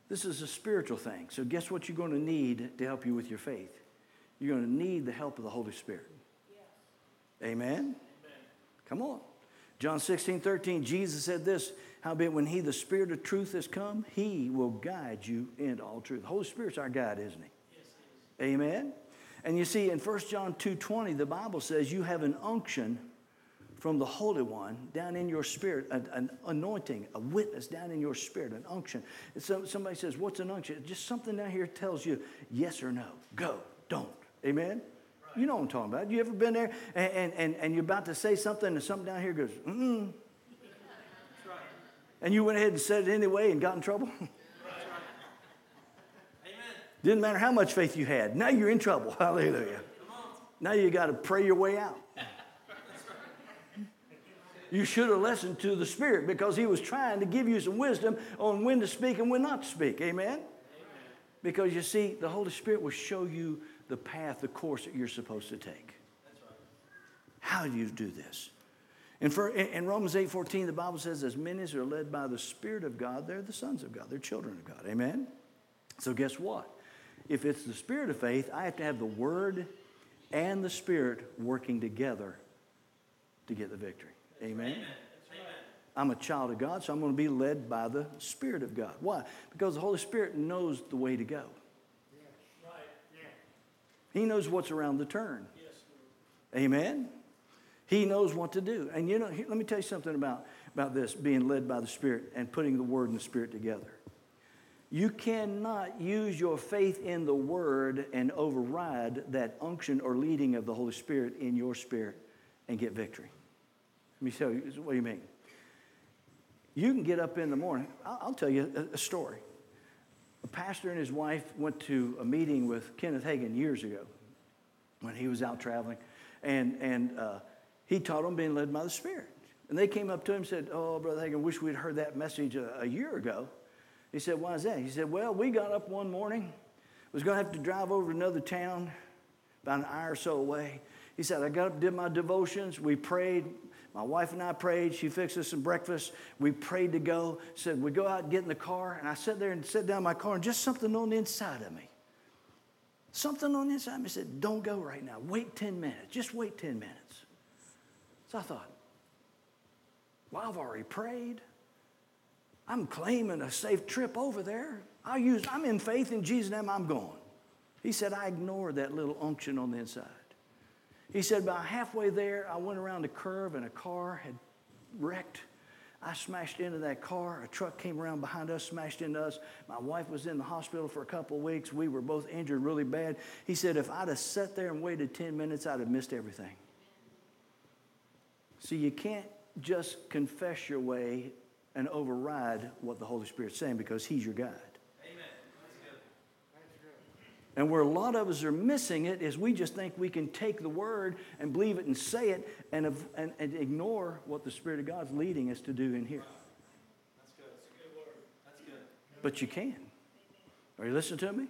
[SPEAKER 2] This is a spiritual thing. So, guess what you're going to need to help you with your faith? You're going to need the help of the Holy Spirit. Yes. Amen? Amen? Come on. John 16, 13, Jesus said this Howbeit, when He, the Spirit of truth, has come, He will guide you into all truth. The Holy Spirit's our guide, isn't He? Yes, is. Amen? And you see, in 1 John 2, 20, the Bible says you have an unction from the Holy One down in your spirit, an, an anointing, a witness down in your spirit, an unction. And so somebody says, What's an unction? Just something down here tells you yes or no. Go, don't. Amen? Right. You know what I'm talking about. You ever been there and, and, and you're about to say something and something down here goes, mm. And you went ahead and said it anyway and got in trouble? Didn't matter how much faith you had. Now you're in trouble. Hallelujah. Now you got to pray your way out you should have listened to the Spirit because He was trying to give you some wisdom on when to speak and when not to speak. Amen? Because you see, the Holy Spirit will show you the path, the course that you're supposed to take. How do you do this? And for, in Romans 8 14, the Bible says, as many as are led by the Spirit of God, they're the sons of God, they're children of God. Amen? So, guess what? If it's the Spirit of faith, I have to have the Word and the Spirit working together to get the victory. Amen. Amen. I'm a child of God, so I'm going to be led by the Spirit of God. Why? Because the Holy Spirit knows the way to go. Yeah. Right. Yeah. He knows what's around the turn. Yes. Amen. He knows what to do. And you know, let me tell you something about, about this being led by the Spirit and putting the Word and the Spirit together. You cannot use your faith in the Word and override that unction or leading of the Holy Spirit in your spirit and get victory. Let me tell you, what do you mean? You can get up in the morning. I'll, tell you a, a, story. A pastor and his wife went to a meeting with Kenneth Hagin years ago when he was out traveling, and, and uh, he taught them being led by the Spirit. And they came up to him and said, Oh, Brother Hagin, wish we'd heard that message a, a year ago. He said, Why is that? He said, Well, we got up one morning, was going to have to drive over to another town about an hour or so away. He said, I got up, did my devotions, we prayed. My wife and I prayed. She fixed us some breakfast. We prayed to go. Said, we go out and get in the car. And I sat there and sat down in my car, and just something on the inside of me. Something on the inside of me said, Don't go right now. Wait 10 minutes. Just wait 10 minutes. So I thought, Well, I've already prayed. I'm claiming a safe trip over there. I use, I'm in faith in Jesus' name, I'm going. He said, I ignored that little unction on the inside. He said, about halfway there, I went around a curve and a car had wrecked. I smashed into that car. A truck came around behind us, smashed into us. My wife was in the hospital for a couple of weeks. We were both injured really bad. He said, if I'd have sat there and waited 10 minutes, I'd have missed everything. See, you can't just confess your way and override what the Holy Spirit's saying because He's your guide. Amen. And where a lot of us are missing it is we just think we can take the word and believe it and say it and, and, and ignore what the Spirit of God's leading us to do in here. That's good. That's a good word. That's good. But you can. Are you listening to me?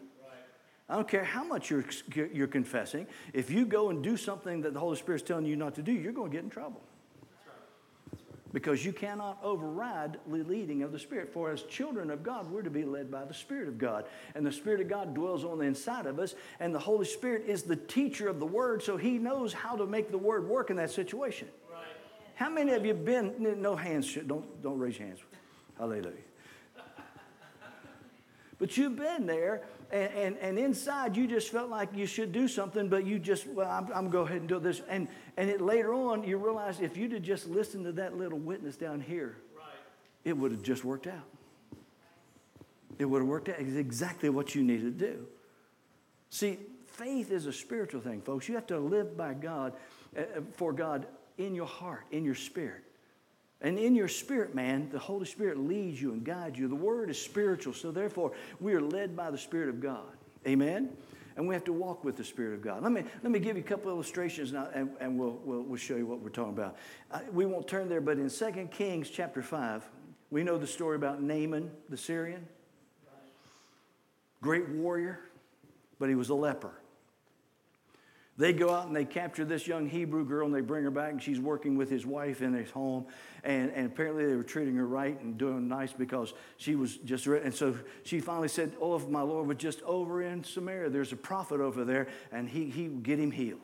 [SPEAKER 2] I don't care how much you're, you're confessing. If you go and do something that the Holy Spirit's telling you not to do, you're going to get in trouble because you cannot override the leading of the Spirit. For as children of God, we're to be led by the Spirit of God. And the Spirit of God dwells on the inside of us, and the Holy Spirit is the teacher of the Word, so He knows how to make the Word work in that situation. Right. How many of you been, no hands, don't, don't raise your hands. Hallelujah. But you've been there, and, and, and, inside you just felt like you should do something, but you just, well, I'm, I'm going to go ahead and do this. And, and it, later on, you realize if you'd have just listened to that little witness down here, right. it would have just worked out. It would have worked out. It's exactly what you needed to do. See, faith is a spiritual thing, folks. You have to live by God, uh, uh for God in your heart, in your spirit. And in your spirit, man, the Holy Spirit leads you and guides you. The Word is spiritual, so therefore we are led by the Spirit of God. Amen? And we have to walk with the Spirit of God. Let me, let me give you a couple illustrations now, and, and we'll, we'll, we'll show you what we're talking about. Uh, we won't turn there, but in 2 Kings chapter 5, we know the story about Naaman the Syrian. Great warrior, but he was a leper. They go out and they capture this young Hebrew girl and they bring her back, and she's working with his wife in his home. And, and apparently they were treating her right and doing nice because she was just And so she finally said, Oh, if my Lord was just over in Samaria, there's a prophet over there, and he, he would get him healed.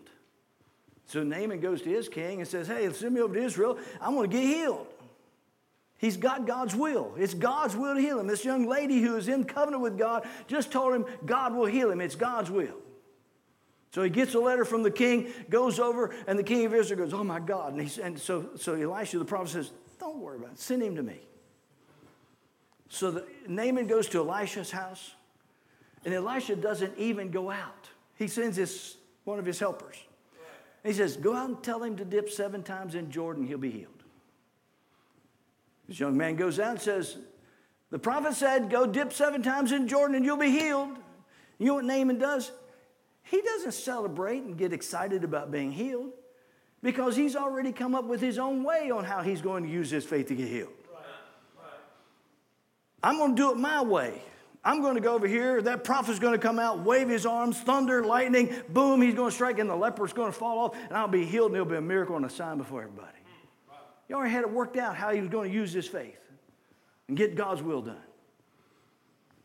[SPEAKER 2] So Naaman goes to his king and says, Hey, send me over to Israel. I want to get healed. He's got God's will. It's God's will to heal him. This young lady who is in covenant with God just told him God will heal him. It's God's will. So he gets a letter from the king, goes over, and the king of Israel goes, Oh my God. And, he, and so, so Elisha the prophet says, Don't worry about it, send him to me. So the, Naaman goes to Elisha's house, and Elisha doesn't even go out. He sends his, one of his helpers. And He says, Go out and tell him to dip seven times in Jordan, he'll be healed. This young man goes out and says, The prophet said, Go dip seven times in Jordan and you'll be healed. You know what Naaman does? He doesn't celebrate and get excited about being healed because he's already come up with his own way on how he's going to use his faith to get healed. I'm going to do it my way. I'm going to go over here. That prophet's going to come out, wave his arms, thunder, lightning, boom, he's going to strike, and the leper's going to fall off, and I'll be healed, and it'll be a miracle and a sign before everybody. He already had it worked out how he was going to use his faith and get God's will done.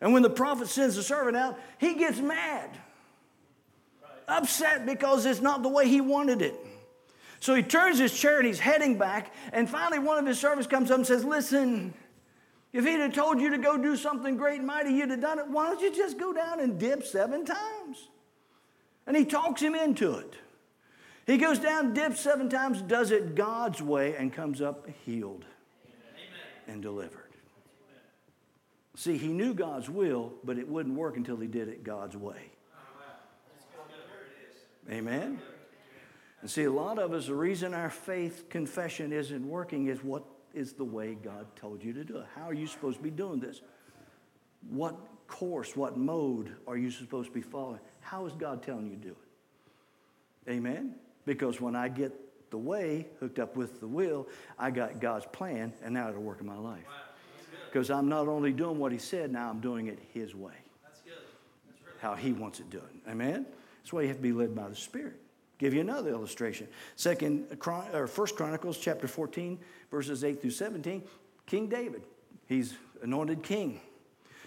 [SPEAKER 2] And when the prophet sends the servant out, he gets mad. Upset because it's not the way he wanted it. So he turns his chair and he's heading back. And finally, one of his servants comes up and says, Listen, if he'd have told you to go do something great and mighty, you'd have done it. Why don't you just go down and dip seven times? And he talks him into it. He goes down, dips seven times, does it God's way, and comes up healed Amen. and delivered. See, he knew God's will, but it wouldn't work until he did it God's way. Amen. And see, a lot of us, the reason our faith confession isn't working is what is the way God told you to do it. How are you supposed to be doing this? What course, what mode are you supposed to be following? How is God telling you to do it? Amen? Because when I get the way hooked up with the will, I got God's plan, and now it'll work in my life. Because I'm not only doing what He said, now I'm doing it His way. That's good. That's really how He wants it done. Amen? That's why you have to be led by the Spirit. Give you another illustration. Second, or First Chronicles chapter 14, verses 8 through 17. King David, he's anointed king.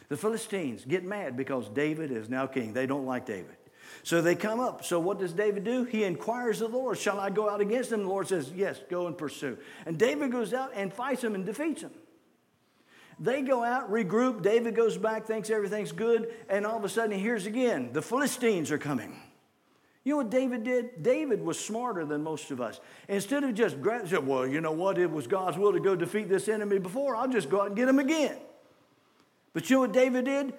[SPEAKER 2] The Philistines get mad because David is now king. They don't like David. So they come up. So what does David do? He inquires of the Lord, Shall I go out against them? The Lord says, Yes, go and pursue. And David goes out and fights them and defeats them. They go out, regroup. David goes back, thinks everything's good. And all of a sudden, he hears again the Philistines are coming. You know what David did? David was smarter than most of us. Instead of just, said, well, you know what? It was God's will to go defeat this enemy before. I'll just go out and get him again. But you know what David did?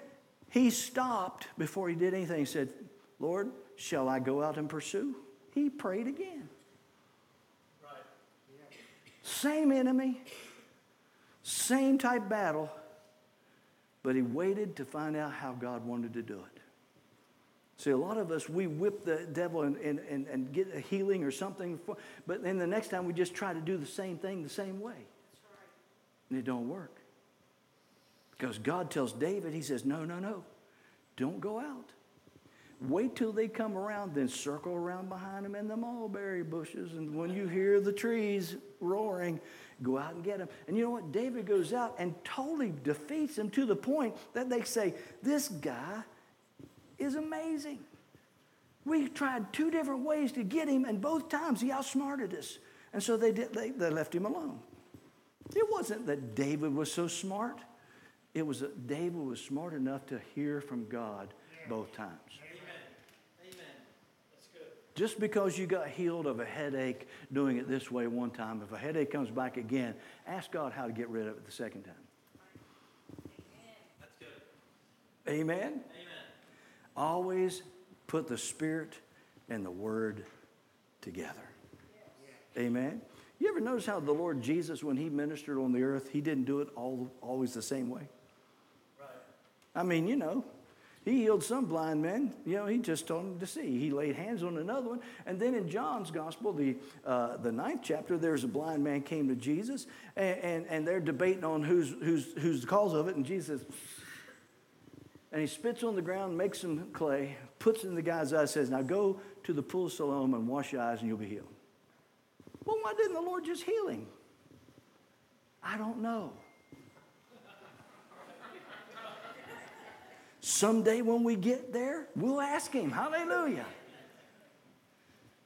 [SPEAKER 2] He stopped before he did anything. He said, Lord, shall I go out and pursue? He prayed again. Right. Yeah. Same enemy, same type battle, but he waited to find out how God wanted to do it. See, a lot of us, we whip the devil and, and, and, and get a healing or something, for, but then the next time we just try to do the same thing the same way. And it don't work. Because God tells David, he says, no, no, no, don't go out. Wait till they come around, then circle around behind them in the mulberry bushes. And when you hear the trees roaring, go out and get them. And you know what? David goes out and totally defeats them to the point that they say, This guy is amazing. We tried two different ways to get him, and both times he outsmarted us. And so they, did, they, they left him alone. It wasn't that David was so smart, it was that David was smart enough to hear from God both times. Just because you got healed of a headache doing it this way one time, if a headache comes back again, ask God how to get rid of it the second time. That's good. Amen? Amen. Always put the Spirit and the Word together. Amen. You ever notice how the Lord Jesus, when he ministered on the earth, he didn't do it all always the same way? Right. I mean, you know, he healed some blind men. You know, he just told them to see. He laid hands on another one. And then in John's gospel, the, uh, the ninth chapter, there's a blind man came to Jesus, and, and, and they're debating on who's, who's, who's the cause of it. And Jesus and he spits on the ground, makes some clay, puts it in the guy's eyes, says, Now go to the pool of Siloam and wash your eyes and you'll be healed. Well, why didn't the Lord just heal him? I don't know. Someday when we get there, we'll ask him. Hallelujah.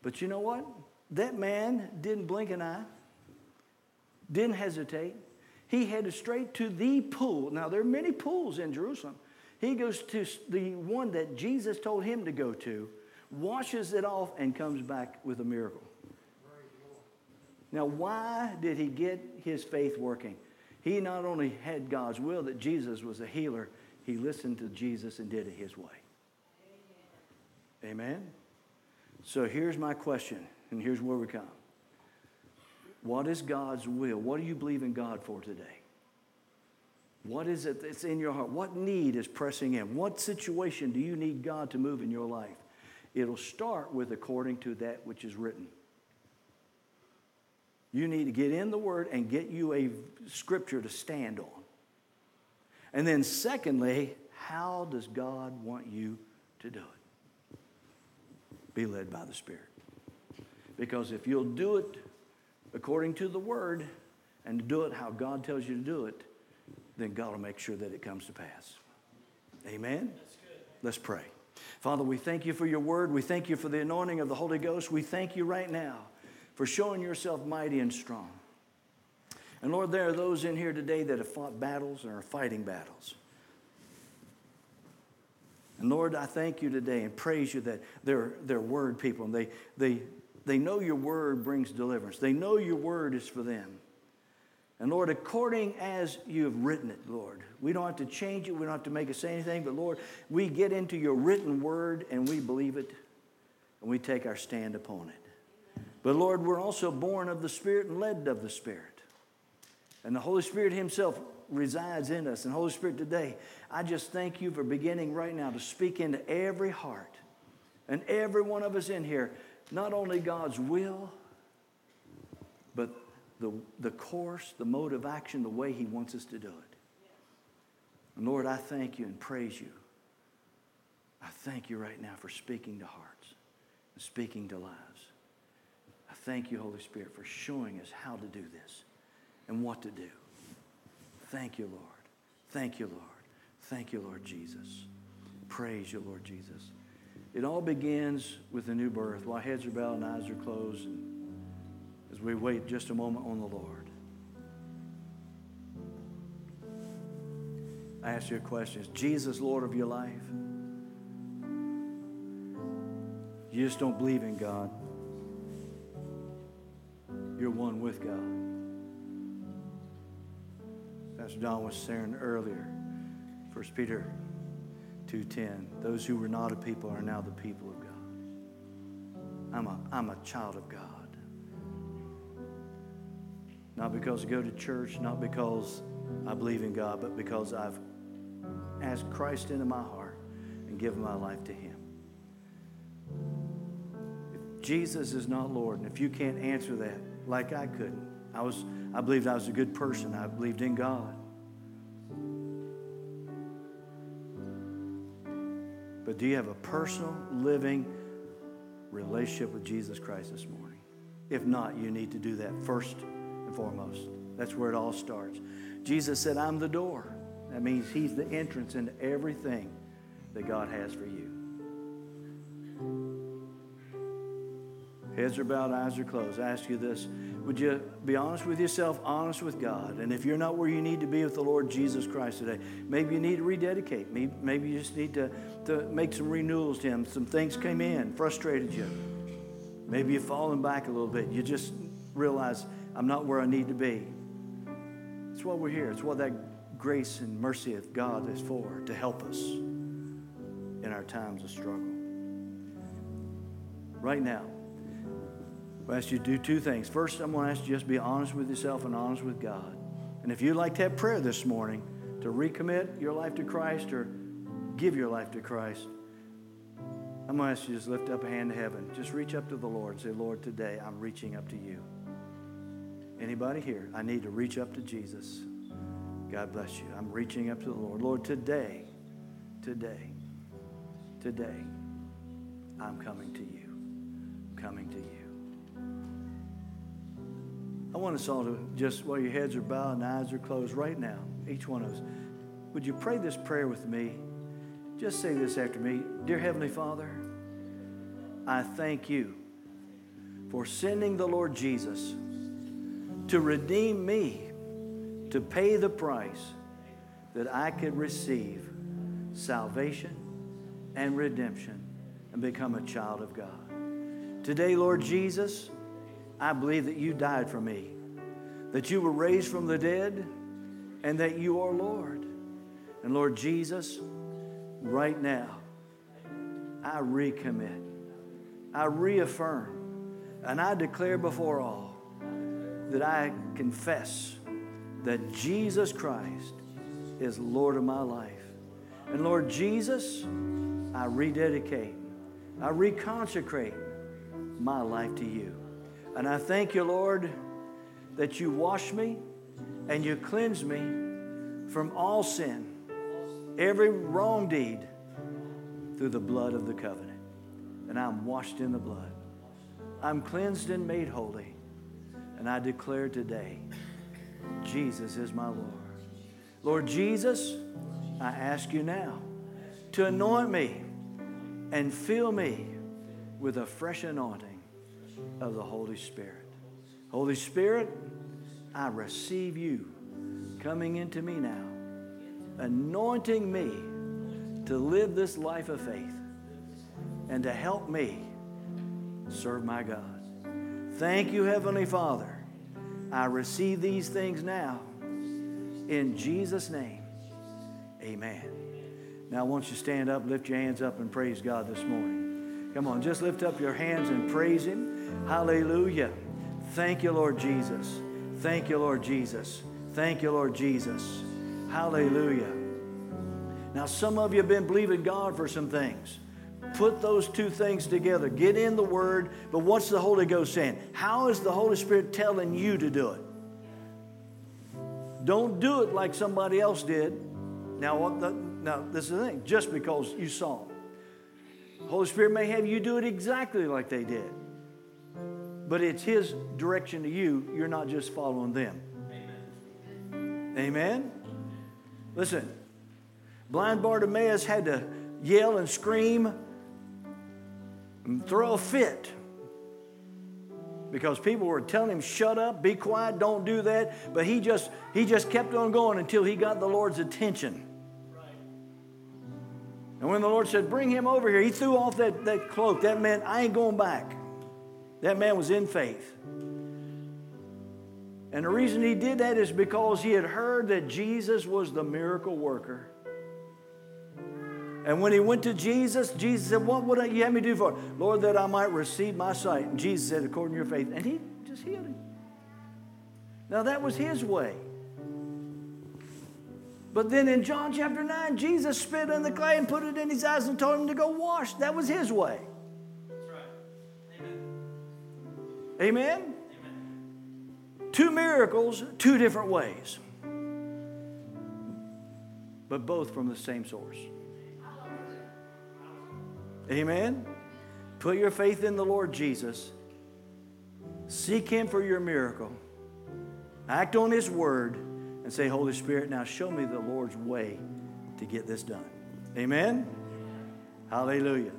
[SPEAKER 2] But you know what? That man didn't blink an eye, didn't hesitate. He headed straight to the pool. Now, there are many pools in Jerusalem. He goes to the one that Jesus told him to go to, washes it off, and comes back with a miracle. Now, why did he get his faith working? He not only had God's will that Jesus was a healer, he listened to Jesus and did it his way. Amen? So here's my question, and here's where we come. What is God's will? What do you believe in God for today? What is it that's in your heart? What need is pressing in? What situation do you need God to move in your life? It'll start with according to that which is written. You need to get in the Word and get you a scripture to stand on. And then, secondly, how does God want you to do it? Be led by the Spirit. Because if you'll do it according to the Word and do it how God tells you to do it, then God will make sure that it comes to pass. Amen? Let's pray. Father, we thank you for your word. We thank you for the anointing of the Holy Ghost. We thank you right now for showing yourself mighty and strong. And Lord, there are those in here today that have fought battles and are fighting battles. And Lord, I thank you today and praise you that they're, they're word people and they, they, they know your word brings deliverance. They know your word is for them. And Lord, according as you have written it, Lord, we don't have to change it, we don't have to make it say anything, but Lord, we get into your written word and we believe it and we take our stand upon it. But Lord, we're also born of the Spirit and led of the Spirit. And the Holy Spirit Himself resides in us. And Holy Spirit, today, I just thank you for beginning right now to speak into every heart and every one of us in here, not only God's will, but the, the course, the mode of action, the way He wants us to do it. And Lord, I thank you and praise you. I thank you right now for speaking to hearts and speaking to lives. I thank you, Holy Spirit, for showing us how to do this and what to do. Thank you, Lord. Thank you, Lord. Thank you, Lord Jesus. Praise you, Lord Jesus. It all begins with a new birth while heads are bowed and eyes are closed. As we wait just a moment on the Lord. I ask you a question Is Jesus Lord of your life? You just don't believe in God. You're one with God. Pastor Don was saying earlier, 1 Peter 2.10, those who were not a people are now the people of God. I'm a, I'm a child of God. Not because I go to church, not because I believe in God, but because I've asked Christ into my heart and given my life to Him. If Jesus is not Lord, and if you can't answer that like I couldn't, I was I believed I was a good person. I believed in God. But do you have a personal, living relationship with Jesus Christ this morning? If not, you need to do that first foremost. That's where it all starts. Jesus said, I'm the door. That means He's the entrance into everything that God has for you. Heads are bowed, eyes are closed. I ask you this Would you be honest with yourself, honest with God? And if you're not where you need to be with the Lord Jesus Christ today, maybe you need to rededicate. Maybe, you just need to, to make some renewals to Him. Some things came in, frustrated you. Maybe you've fallen back a little bit. You just realize I'm not where I need to be. It's why we're here. It's what that grace and mercy of God is for, to help us in our times of struggle. Right now, I ask you to do two things. First, I'm going to ask you to just be honest with yourself and honest with God. And if you'd like to have prayer this morning to recommit your life to Christ or give your life to Christ, I'm going to ask you to just lift up a hand to heaven. Just reach up to the Lord and say, Lord, today I'm reaching up to you. Anybody here? I need to reach up to Jesus. God bless you. I'm reaching up to the Lord. Lord, today, today, today, I'm coming to you. I'm coming to you. I want us all to just, while your heads are bowed and eyes are closed right now, each one of us, would you pray this prayer with me? Just say this after me Dear Heavenly Father, I thank you for sending the Lord Jesus to redeem me, to pay the price that I could receive salvation and redemption and become a child of God. Today, Lord Jesus, I believe that you died for me, that you were raised from the dead, and that you are Lord. And Lord Jesus, right now, I recommit, I reaffirm, and I declare before all that I confess that Jesus Christ is Lord of my life. And Lord Jesus, I rededicate, I reconsecrate my life to you. And I thank you, Lord, that you wash me and you cleanse me from all sin, every wrong deed, through the blood of the covenant. And I'm washed in the blood. I'm cleansed and made holy. And I declare today, Jesus is my Lord. Lord Jesus, I ask you now to anoint me and fill me with a fresh anointing of the Holy Spirit. Holy Spirit, I receive you coming into me now, anointing me to live this life of faith and to help me serve my God. Thank you, Heavenly Father. I receive these things now. In Jesus' name, amen. Now, once you to stand up, lift your hands up and praise God this morning. Come on, just lift up your hands and praise Him. Hallelujah. Thank you, Lord Jesus. Thank you, Lord Jesus. Thank you, Lord Jesus. Hallelujah. Now, some of you have been believing God for some things. Put those two things together. Get in the Word, but what's the Holy Ghost saying? How is the Holy Spirit telling you to do it? Don't do it like somebody else did. Now, what the, now this is the thing. Just because you saw them, Holy Spirit may have you do it exactly like they did, but it's His direction to you. You're not just following them. Amen. Amen. Listen, blind Bartimaeus had to yell and scream throw a fit. Because people were telling him shut up be quiet don't do that. But he just he just kept on going until he got the lord's attention. And when the lord said bring him over here he threw off that, that cloak. That meant i ain't going back. That man was in faith. And the reason he did that is because he had heard that jesus was the miracle worker and when he went to Jesus, Jesus said, What would you have me do for? Lord, that I might receive my sight. And Jesus said, According to your faith. And he just healed him. Now that was his way. But then in John chapter 9, Jesus spit in the clay and put it in his eyes and told him to go wash. That was his way. That's right. Amen. Amen? Amen. Two miracles, two different ways. But both from the same source. Amen? Put your faith in the Lord Jesus. Seek Him for your miracle. Act on His word and say, Holy Spirit, now show me the Lord's way to get this done. Amen? Hallelujah.